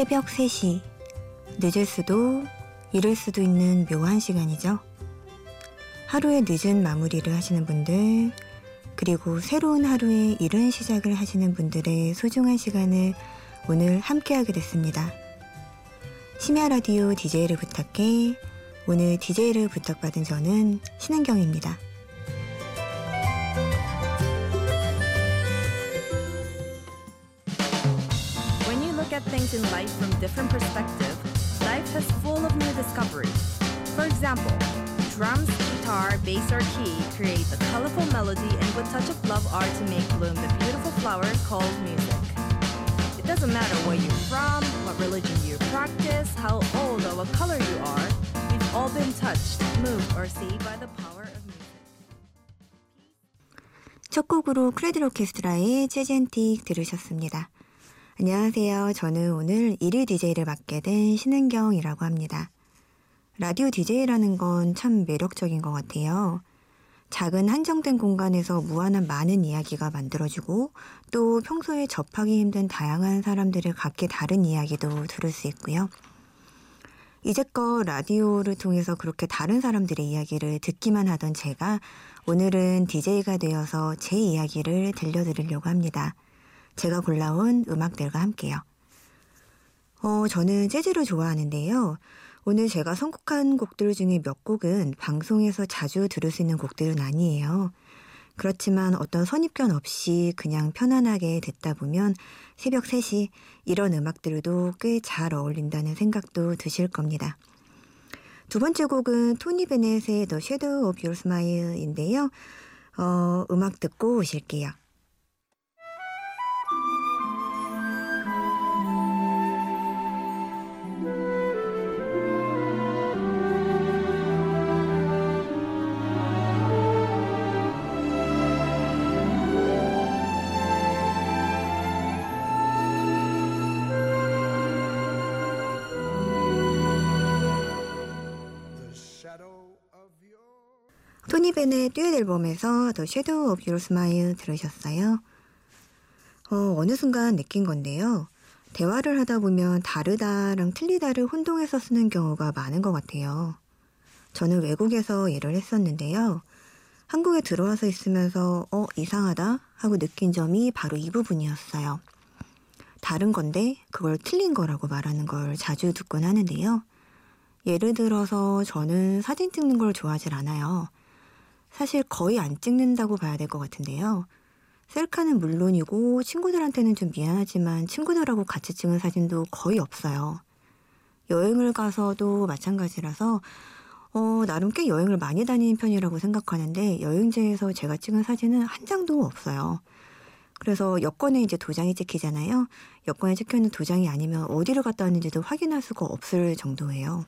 새벽 3시. 늦을 수도, 이를 수도 있는 묘한 시간이죠. 하루의 늦은 마무리를 하시는 분들, 그리고 새로운 하루의 이른 시작을 하시는 분들의 소중한 시간을 오늘 함께하게 됐습니다. 심야 라디오 DJ를 부탁해 오늘 DJ를 부탁받은 저는 신은경입니다. things in life from different perspective, life is full of new discoveries. For example, drums, guitar, bass, or key create a colorful melody and with touch of love are to make bloom the beautiful flower called music. It doesn't matter where you're from, what religion you practice, how old or what color you are, we've all been touched, moved, or saved by the power of music. 첫 곡으로 크레드 오케스트라의 재젠틱 들으셨습니다. 안녕하세요. 저는 오늘 1일 DJ를 맡게 된 신은경이라고 합니다. 라디오 DJ라는 건 참 매력적인 것 같아요. 작은 한정된 공간에서 무한한 많은 이야기가 만들어지고 또 평소에 접하기 힘든 다양한 사람들의 각기 다른 이야기도 들을 수 있고요. 이제껏 라디오를 통해서 그렇게 다른 사람들의 이야기를 듣기만 하던 제가 오늘은 DJ가 되어서 제 이야기를 들려드리려고 합니다. 제가 골라온 음악들과 함께요. 어, 저는 재즈를 좋아하는데요. 오늘 제가 선곡한 곡들 중에 몇 곡은 방송에서 자주 들을 수 있는 곡들은 아니에요. 그렇지만 어떤 선입견 없이 그냥 편안하게 듣다 보면 새벽 3시 이런 음악들도 꽤 잘 어울린다는 생각도 드실 겁니다. 두 번째 곡은 토니 베넷의 The Shadow of Your Smile인데요. 어, 음악 듣고 오실게요. 토니 벤의 듀엣 앨범에서 The Shadow of Your Smile 들으셨어요? 어, 어느 순간 느낀 건데요. 대화를 하다 보면 다르다랑 틀리다를 혼동해서 쓰는 경우가 많은 것 같아요. 저는 외국에서 일을 했었는데요. 한국에 들어와서 있으면서 어, 이상하다 하고 느낀 점이 바로 이 부분이었어요. 다른 건데 그걸 틀린 거라고 말하는 걸 자주 듣곤 하는데요. 예를 들어서 저는 사진 찍는 걸 좋아하질 않아요. 사실 거의 안 찍는다고 봐야 될 것 같은데요. 셀카는 물론이고 친구들한테는 좀 미안하지만 친구들하고 같이 찍은 사진도 거의 없어요. 여행을 가서도 마찬가지라서 어, 나름 꽤 여행을 많이 다니는 편이라고 생각하는데 여행지에서 제가 찍은 사진은 한 장도 없어요. 그래서 여권에 이제 도장이 찍히잖아요. 여권에 찍혀 있는 도장이 아니면 어디를 갔다 왔는지도 확인할 수가 없을 정도예요.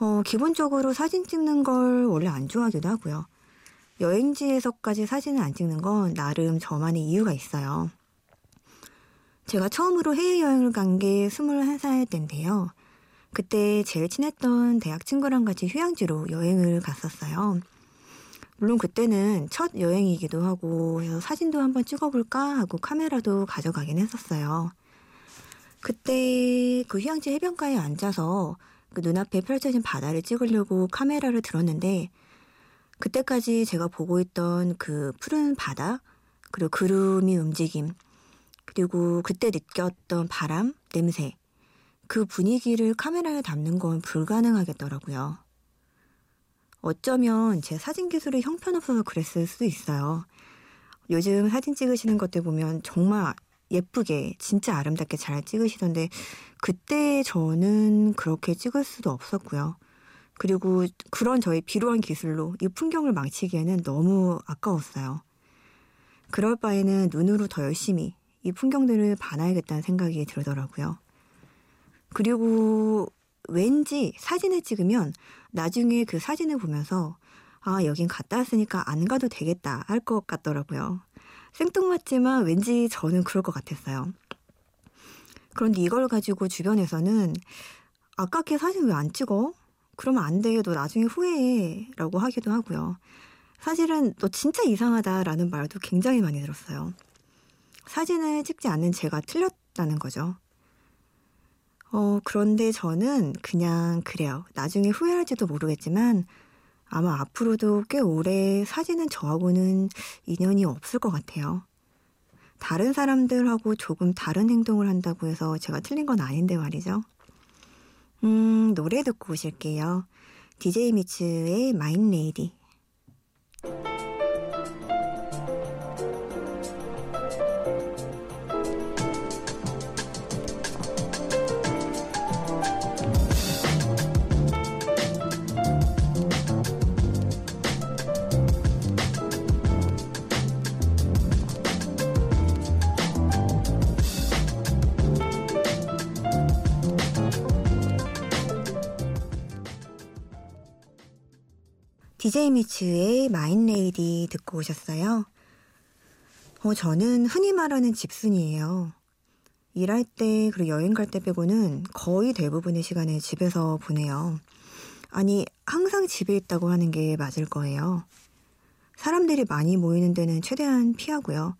어, 기본적으로 사진 찍는 걸 원래 안 좋아하기도 하고요. 여행지에서까지 사진을 안 찍는 건 나름 저만의 이유가 있어요. 제가 처음으로 해외여행을 간 게 21살 때인데요. 그때 제일 친했던 대학 친구랑 같이 휴양지로 여행을 갔었어요. 물론 그때는 첫 여행이기도 하고 해서 사진도 한번 찍어볼까 하고 카메라도 가져가긴 했었어요. 그때 그 휴양지 해변가에 앉아서 그 눈앞에 펼쳐진 바다를 찍으려고 카메라를 들었는데 그때까지 제가 보고 있던 그 푸른 바다 그리고 구름이 움직임 그리고 그때 느꼈던 바람 냄새 그 분위기를 카메라에 담는 건 불가능하겠더라고요. 어쩌면 제 사진 기술이 형편없어서 그랬을 수도 있어요. 요즘 사진 찍으시는 것들 보면 정말 예쁘게 진짜 아름답게 잘 찍으시던데 그때 저는 그렇게 찍을 수도 없었고요. 그리고 그런 저의 비루한 기술로 이 풍경을 망치기에는 너무 아까웠어요. 그럴 바에는 눈으로 더 열심히 이 풍경들을 봐놔야겠다는 생각이 들더라고요. 그리고 왠지 사진을 찍으면 나중에 그 사진을 보면서 아, 여긴 갔다 왔으니까 안 가도 되겠다 할 것 같더라고요. 생뚱맞지만 왠지 저는 그럴 것 같았어요. 그런데 이걸 가지고 주변에서는 아깝게 사진 왜 안 찍어? 그러면 안 돼. 너 나중에 후회해. 라고 하기도 하고요. 사실은 너 진짜 이상하다라는 말도 굉장히 많이 들었어요. 사진을 찍지 않는 제가 틀렸다는 거죠. 어, 그런데 저는 그냥 그래요. 나중에 후회할지도 모르겠지만 아마 앞으로도 꽤 오래 사진은 저하고는 인연이 없을 것 같아요. 다른 사람들하고 조금 다른 행동을 한다고 해서 제가 틀린 건 아닌데 말이죠. 음, 노래 듣고 오실게요. DJ 미츠의 마인 레이디. DJ 미츠의 마인레이디 듣고 오셨어요. 어, 저는 흔히 말하는 집순이에요. 일할 때 그리고 여행 갈 때 빼고는 거의 대부분의 시간을 집에서 보내요. 아니, 항상 집에 있다고 하는 게 맞을 거예요. 사람들이 많이 모이는 데는 최대한 피하고요.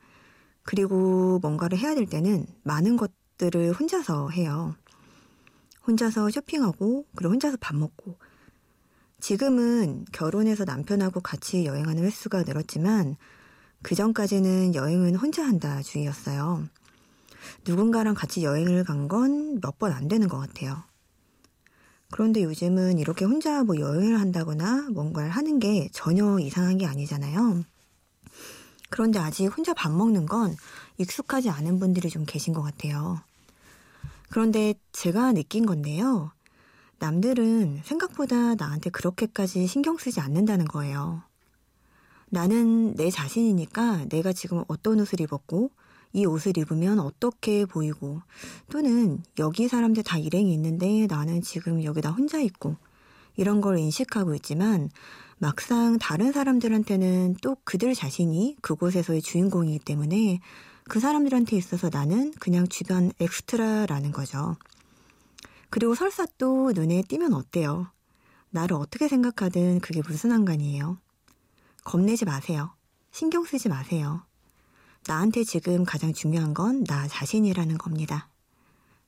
그리고 뭔가를 해야 될 때는 많은 것들을 혼자서 해요. 혼자서 쇼핑하고, 그리고 혼자서 밥 먹고, 지금은 결혼해서 남편하고 같이 여행하는 횟수가 늘었지만 그 전까지는 여행은 혼자 한다 주의였어요. 누군가랑 같이 여행을 간 건 몇 번 안 되는 것 같아요. 그런데 요즘은 이렇게 혼자 뭐 여행을 한다거나 뭔가를 하는 게 전혀 이상한 게 아니잖아요. 그런데 아직 혼자 밥 먹는 건 익숙하지 않은 분들이 좀 계신 것 같아요. 그런데 제가 느낀 건데요. 남들은 생각보다 나한테 그렇게까지 신경 쓰지 않는다는 거예요. 나는 내 자신이니까 내가 지금 어떤 옷을 입었고, 이 옷을 입으면 어떻게 보이고, 또는 여기 사람들 다 일행이 있는데 나는 지금 여기 다 혼자 있고, 이런 걸 인식하고 있지만, 막상 다른 사람들한테는 또 그들 자신이 그곳에서의 주인공이기 때문에 그 사람들한테 있어서 나는 그냥 주변 엑스트라라는 거죠. 그리고 설사 또 눈에 띄면 어때요? 나를 어떻게 생각하든 그게 무슨 상관이에요? 겁내지 마세요. 신경 쓰지 마세요. 나한테 지금 가장 중요한 건 나 자신이라는 겁니다.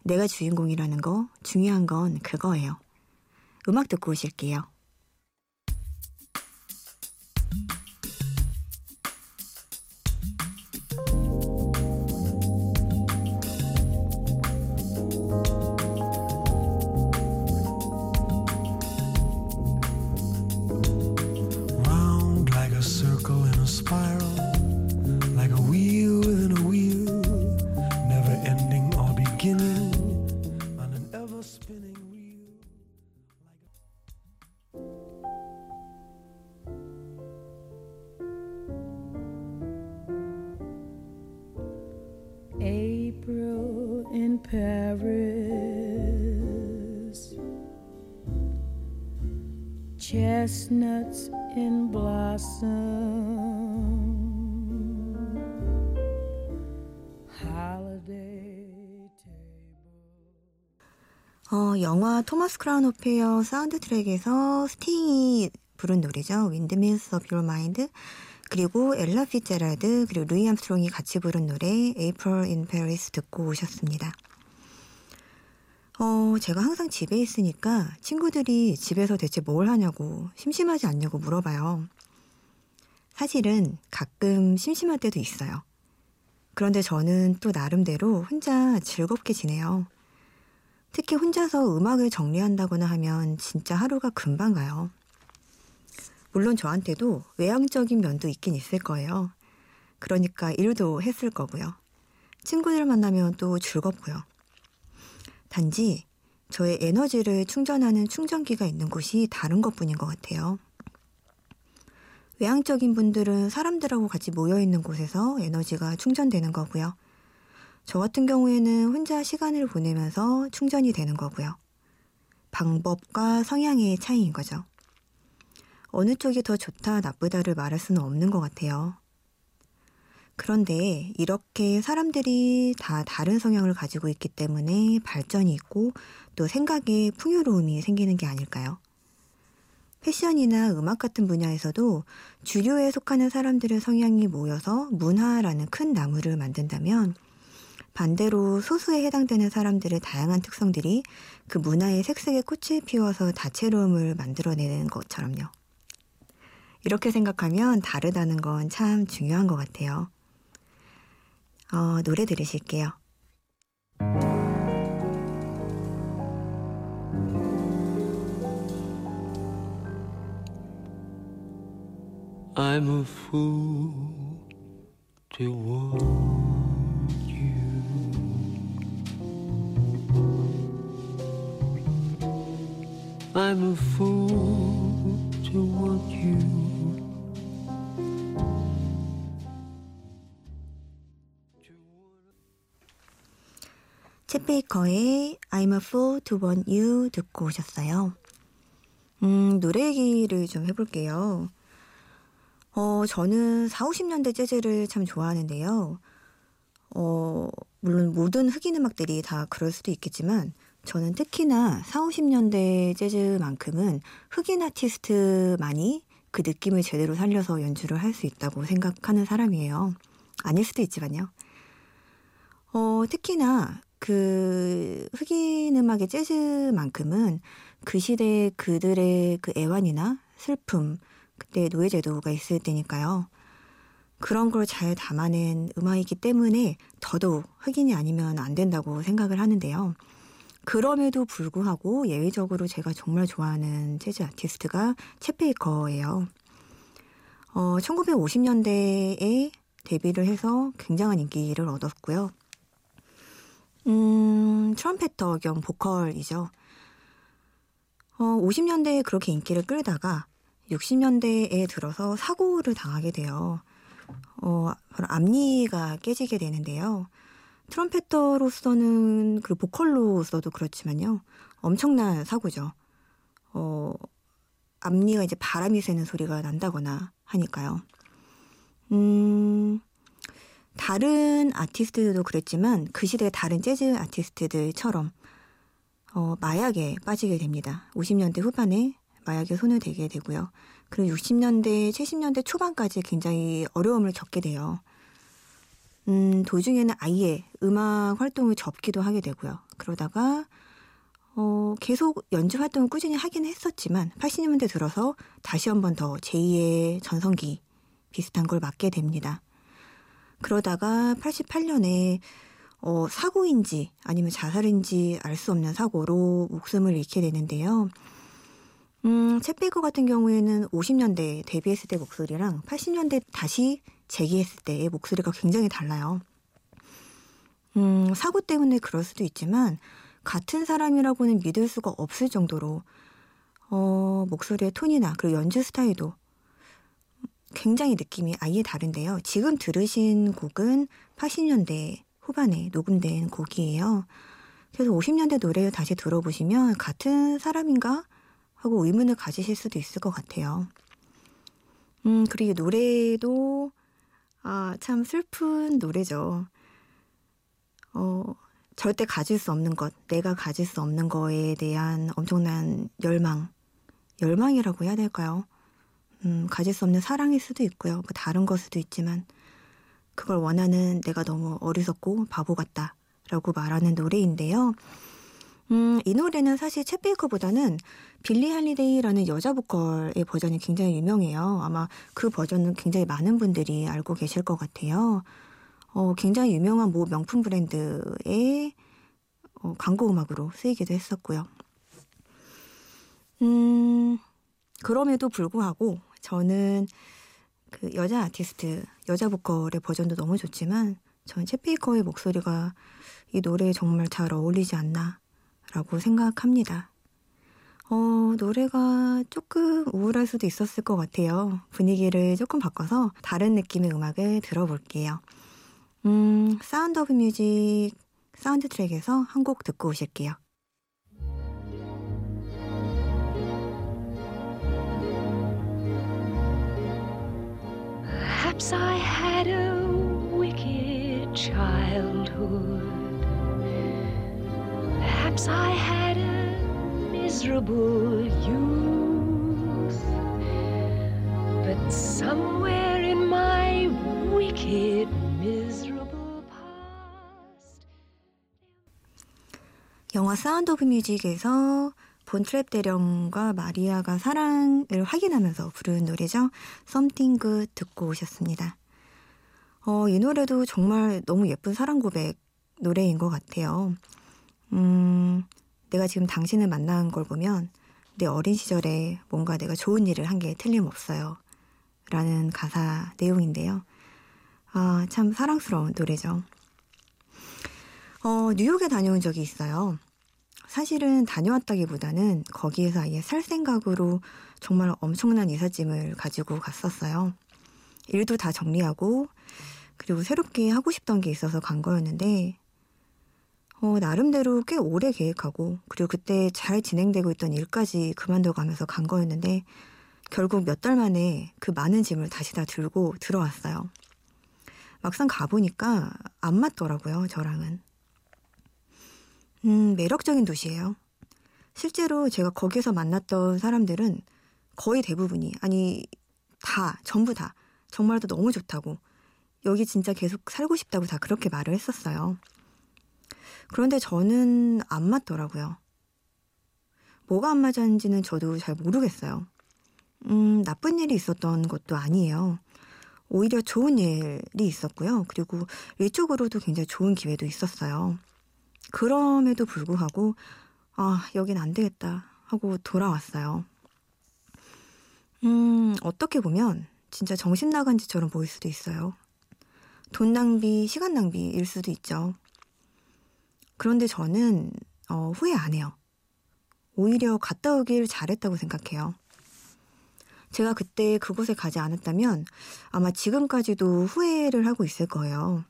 내가 주인공이라는 거, 중요한 건 그거예요. 음악 듣고 오실게요. Chestnuts in blossom. Holiday 어, 영화 Thomas Crown Affair 사운드 트랙에서 스팅이 부른 노래죠. Windmills of Your Mind. 그리고 엘라 피츠제럴드 그리고 루이 암스트롱이 같이 부른 노래 April in Paris 듣고 오셨습니다. 어, 제가 항상 집에 있으니까 친구들이 집에서 대체 뭘 하냐고 심심하지 않냐고 물어봐요. 사실은 가끔 심심할 때도 있어요. 그런데 저는 또 나름대로 혼자 즐겁게 지내요. 특히 혼자서 음악을 정리한다거나 하면 진짜 하루가 금방 가요. 물론 저한테도 외향적인 면도 있긴 있을 거예요. 그러니까 일도 했을 거고요. 친구들 만나면 또 즐겁고요. 단지 저의 에너지를 충전하는 충전기가 있는 곳이 다른 것 뿐인 것 같아요. 외향적인 분들은 사람들하고 같이 모여 있는 곳에서 에너지가 충전되는 거고요. 저 같은 경우에는 혼자 시간을 보내면서 충전이 되는 거고요. 방법과 성향의 차이인 거죠. 어느 쪽이 더 좋다, 나쁘다를 말할 수는 없는 것 같아요. 그런데 이렇게 사람들이 다 다른 성향을 가지고 있기 때문에 발전이 있고 또 생각에 풍요로움이 생기는 게 아닐까요? 패션이나 음악 같은 분야에서도 주류에 속하는 사람들의 성향이 모여서 문화라는 큰 나무를 만든다면 반대로 소수에 해당되는 사람들의 다양한 특성들이 그 문화의 색색의 꽃을 피워서 다채로움을 만들어내는 것처럼요. 이렇게 생각하면 다르다는 건 참 중요한 것 같아요. 어, 노래 들으실게요. I'm a fool to want you. I'm a fool to want you. 챗 베이커의 I'm a fool to want you 듣고 오셨어요. 음, 노래 얘기를 좀 해볼게요. 어, 저는 4, 50년대 재즈를 참 좋아하는데요. 어, 물론 모든 흑인 음악들이 다 그럴 수도 있겠지만 저는 특히나 4, 50년대 재즈만큼은 흑인 아티스트만이 그 느낌을 제대로 살려서 연주를 할 수 있다고 생각하는 사람이에요. 아닐 수도 있지만요. 어, 특히나 그 흑인 음악의 재즈만큼은 그 시대에 그들의 그 애환이나 슬픔, 그때 노예제도가 있을 때니까요. 그런 걸 잘 담아낸 음악이기 때문에 더더욱 흑인이 아니면 안 된다고 생각을 하는데요. 그럼에도 불구하고 예외적으로 제가 정말 좋아하는 재즈 아티스트가 챗 베이커예요. 어, 1950년대에 데뷔를 해서 굉장한 인기를 얻었고요. 음, 트럼펫터 겸 보컬이죠. 어, 50년대에 그렇게 인기를 끌다가 60년대에 들어서 사고를 당하게 돼요. 어, 바로 앞니가 깨지게 되는데요. 트럼펫터로서는 그 보컬로서도 그렇지만요. 엄청난 사고죠. 어, 앞니가 이제 바람이 새는 소리가 난다거나 하니까요. 음, 다른 아티스트들도 그랬지만 그 시대 다른 재즈 아티스트들처럼 어, 마약에 빠지게 됩니다. 50년대 후반에 마약에 손을 대게 되고요. 그리고 60년대, 70년대 초반까지 굉장히 어려움을 겪게 돼요. 음, 도중에는 아예 음악 활동을 접기도 하게 되고요. 그러다가 어, 계속 연주 활동을 꾸준히 하긴 했었지만 80년대 들어서 다시 한번 더 제2의 전성기 비슷한 걸 맞게 됩니다. 그러다가 88년에 어, 사고인지 아니면 자살인지 알 수 없는 사고로 목숨을 잃게 되는데요. 음, 챗베이커 같은 경우에는 50년대 데뷔했을 때 목소리랑 80년대 다시 재기했을 때의 목소리가 굉장히 달라요. 음, 사고 때문에 그럴 수도 있지만 같은 사람이라고는 믿을 수가 없을 정도로 어, 목소리의 톤이나 그리고 연주 스타일도 굉장히 느낌이 아예 다른데요. 지금 들으신 곡은 80년대 후반에 녹음된 곡이에요. 그래서 50년대 노래를 다시 들어보시면 같은 사람인가 하고 의문을 가지실 수도 있을 것 같아요. 음, 그리고 노래도 아, 참 슬픈 노래죠. 어, 절대 가질 수 없는 것, 내가 가질 수 없는 거에 대한 엄청난 열망, 열망이라고 해야 될까요? 음, 가질 수 없는 사랑일 수도 있고요. 뭐 다른 걸 수도 있지만, 그걸 원하는 내가 너무 어리석고 바보 같다. 라고 말하는 노래인데요. 음, 이 노래는 사실 챗 베이커보다는 빌리 홀리데이라는 여자 보컬의 버전이 굉장히 유명해요. 아마 그 버전은 굉장히 많은 분들이 알고 계실 것 같아요. 어, 굉장히 유명한 모 명품 브랜드의 어, 광고 음악으로 쓰이기도 했었고요. 음, 그럼에도 불구하고 저는 그 여자 아티스트, 여자 보컬의 버전도 너무 좋지만 저는 쳇 베이커의 목소리가 이 노래에 정말 잘 어울리지 않나라고 생각합니다. 어, 노래가 조금 우울할 수도 있었을 것 같아요. 분위기를 조금 바꿔서 다른 느낌의 음악을 들어볼게요. 음, Sound of Music 사운드 트랙에서 한 곡 듣고 오실게요. Perhaps I had a wicked childhood. Perhaps I had a miserable youth. But somewhere in my wicked, miserable past, 영화 사운드 오브 뮤직에서 본 트랩 대령과 마리아가 사랑을 확인하면서 부른 노래죠. Something Good 듣고 오셨습니다. 어, 이 노래도 정말 너무 예쁜 사랑 고백 노래인 것 같아요. 음, 내가 지금 당신을 만난 걸 보면 내 어린 시절에 뭔가 내가 좋은 일을 한 게 틀림없어요. 라는 가사 내용인데요. 아, 참 사랑스러운 노래죠. 어, 뉴욕에 다녀온 적이 있어요. 사실은 다녀왔다기보다는 거기에서 아예 살 생각으로 정말 엄청난 이삿짐을 가지고 갔었어요. 일도 다 정리하고 그리고 새롭게 하고 싶던 게 있어서 간 거였는데 어, 나름대로 꽤 오래 계획하고 그리고 그때 잘 진행되고 있던 일까지 그만둬 가면서 간 거였는데 결국 몇 달 만에 그 많은 짐을 다시 다 들고 들어왔어요. 막상 가보니까 안 맞더라고요, 저랑은. 음, 매력적인 도시예요. 실제로 제가 거기서 만났던 사람들은 거의 대부분이, 아니, 다, 전부 다, 정말도 너무 좋다고, 여기 진짜 계속 살고 싶다고 다 그렇게 말을 했었어요. 그런데 저는 안 맞더라고요. 뭐가 안 맞았는지는 저도 잘 모르겠어요. 음, 나쁜 일이 있었던 것도 아니에요. 오히려 좋은 일이 있었고요. 그리고 일적으로도 굉장히 좋은 기회도 있었어요. 그럼에도 불구하고, 아, 여긴 안 되겠다 하고 돌아왔어요. 음, 어떻게 보면 진짜 정신 나간 짓처럼 보일 수도 있어요. 돈 낭비, 시간 낭비일 수도 있죠. 그런데 저는 어, 후회 안 해요. 오히려 갔다 오길 잘했다고 생각해요. 제가 그때 그곳에 가지 않았다면 아마 지금까지도 후회를 하고 있을 거예요.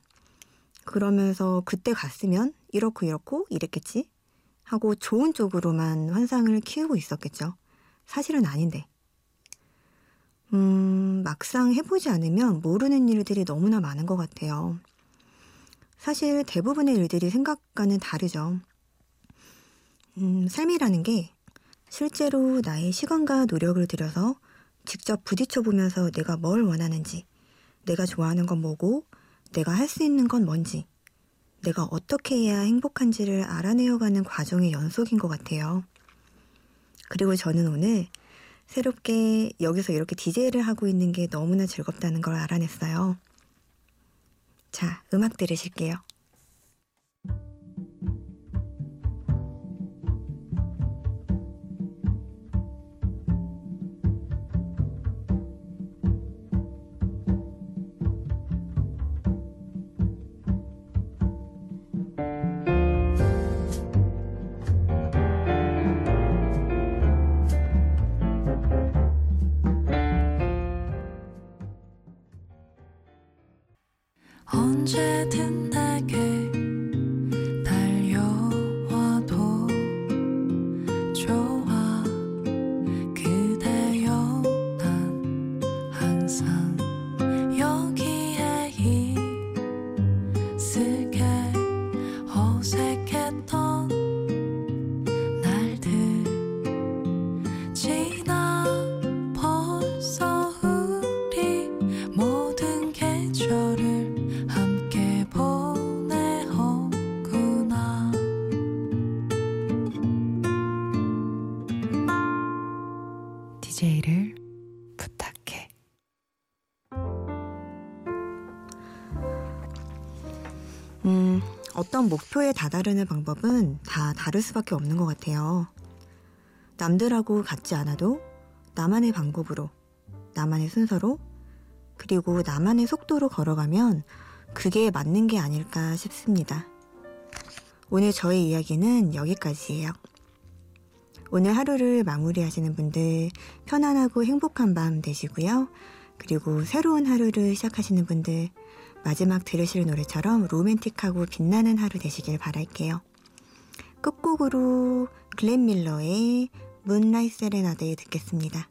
그러면서 그때 갔으면 이렇고 이렇고 이랬겠지? 하고 좋은 쪽으로만 환상을 키우고 있었겠죠. 사실은 아닌데. 음, 막상 해보지 않으면 모르는 일들이 너무나 많은 것 같아요. 사실 대부분의 일들이 생각과는 다르죠. 음, 삶이라는 게 실제로 나의 시간과 노력을 들여서 직접 부딪혀 보면서 내가 뭘 원하는지, 내가 좋아하는 건 뭐고, 내가 할 수 있는 건 뭔지, 내가 어떻게 해야 행복한지를 알아내어가는 과정의 연속인 것 같아요. 그리고 저는 오늘 새롭게 여기서 이렇게 DJ를 하고 있는 게 너무나 즐겁다는 걸 알아냈어요. 자, 음악 들으실게요. 부탁해 음, 어떤 목표에 다다르는 방법은 다 다를 수밖에 없는 것 같아요. 남들하고 같지 않아도 나만의 방법으로, 나만의 순서로, 그리고 나만의 속도로 걸어가면 그게 맞는 게 아닐까 싶습니다. 오늘 저의 이야기는 여기까지예요. 오늘 하루를 마무리하시는 분들 편안하고 행복한 밤 되시고요. 그리고 새로운 하루를 시작하시는 분들 마지막 들으실 노래처럼 로맨틱하고 빛나는 하루 되시길 바랄게요. 끝곡으로 글렌 밀러의 문라이트 세레나데 듣겠습니다.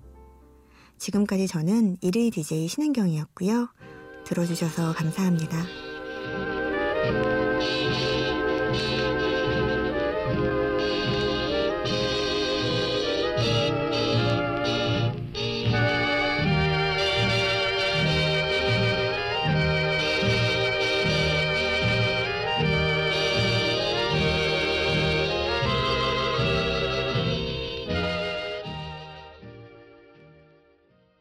지금까지 저는 일일 DJ 신은경이었고요. 들어주셔서 감사합니다.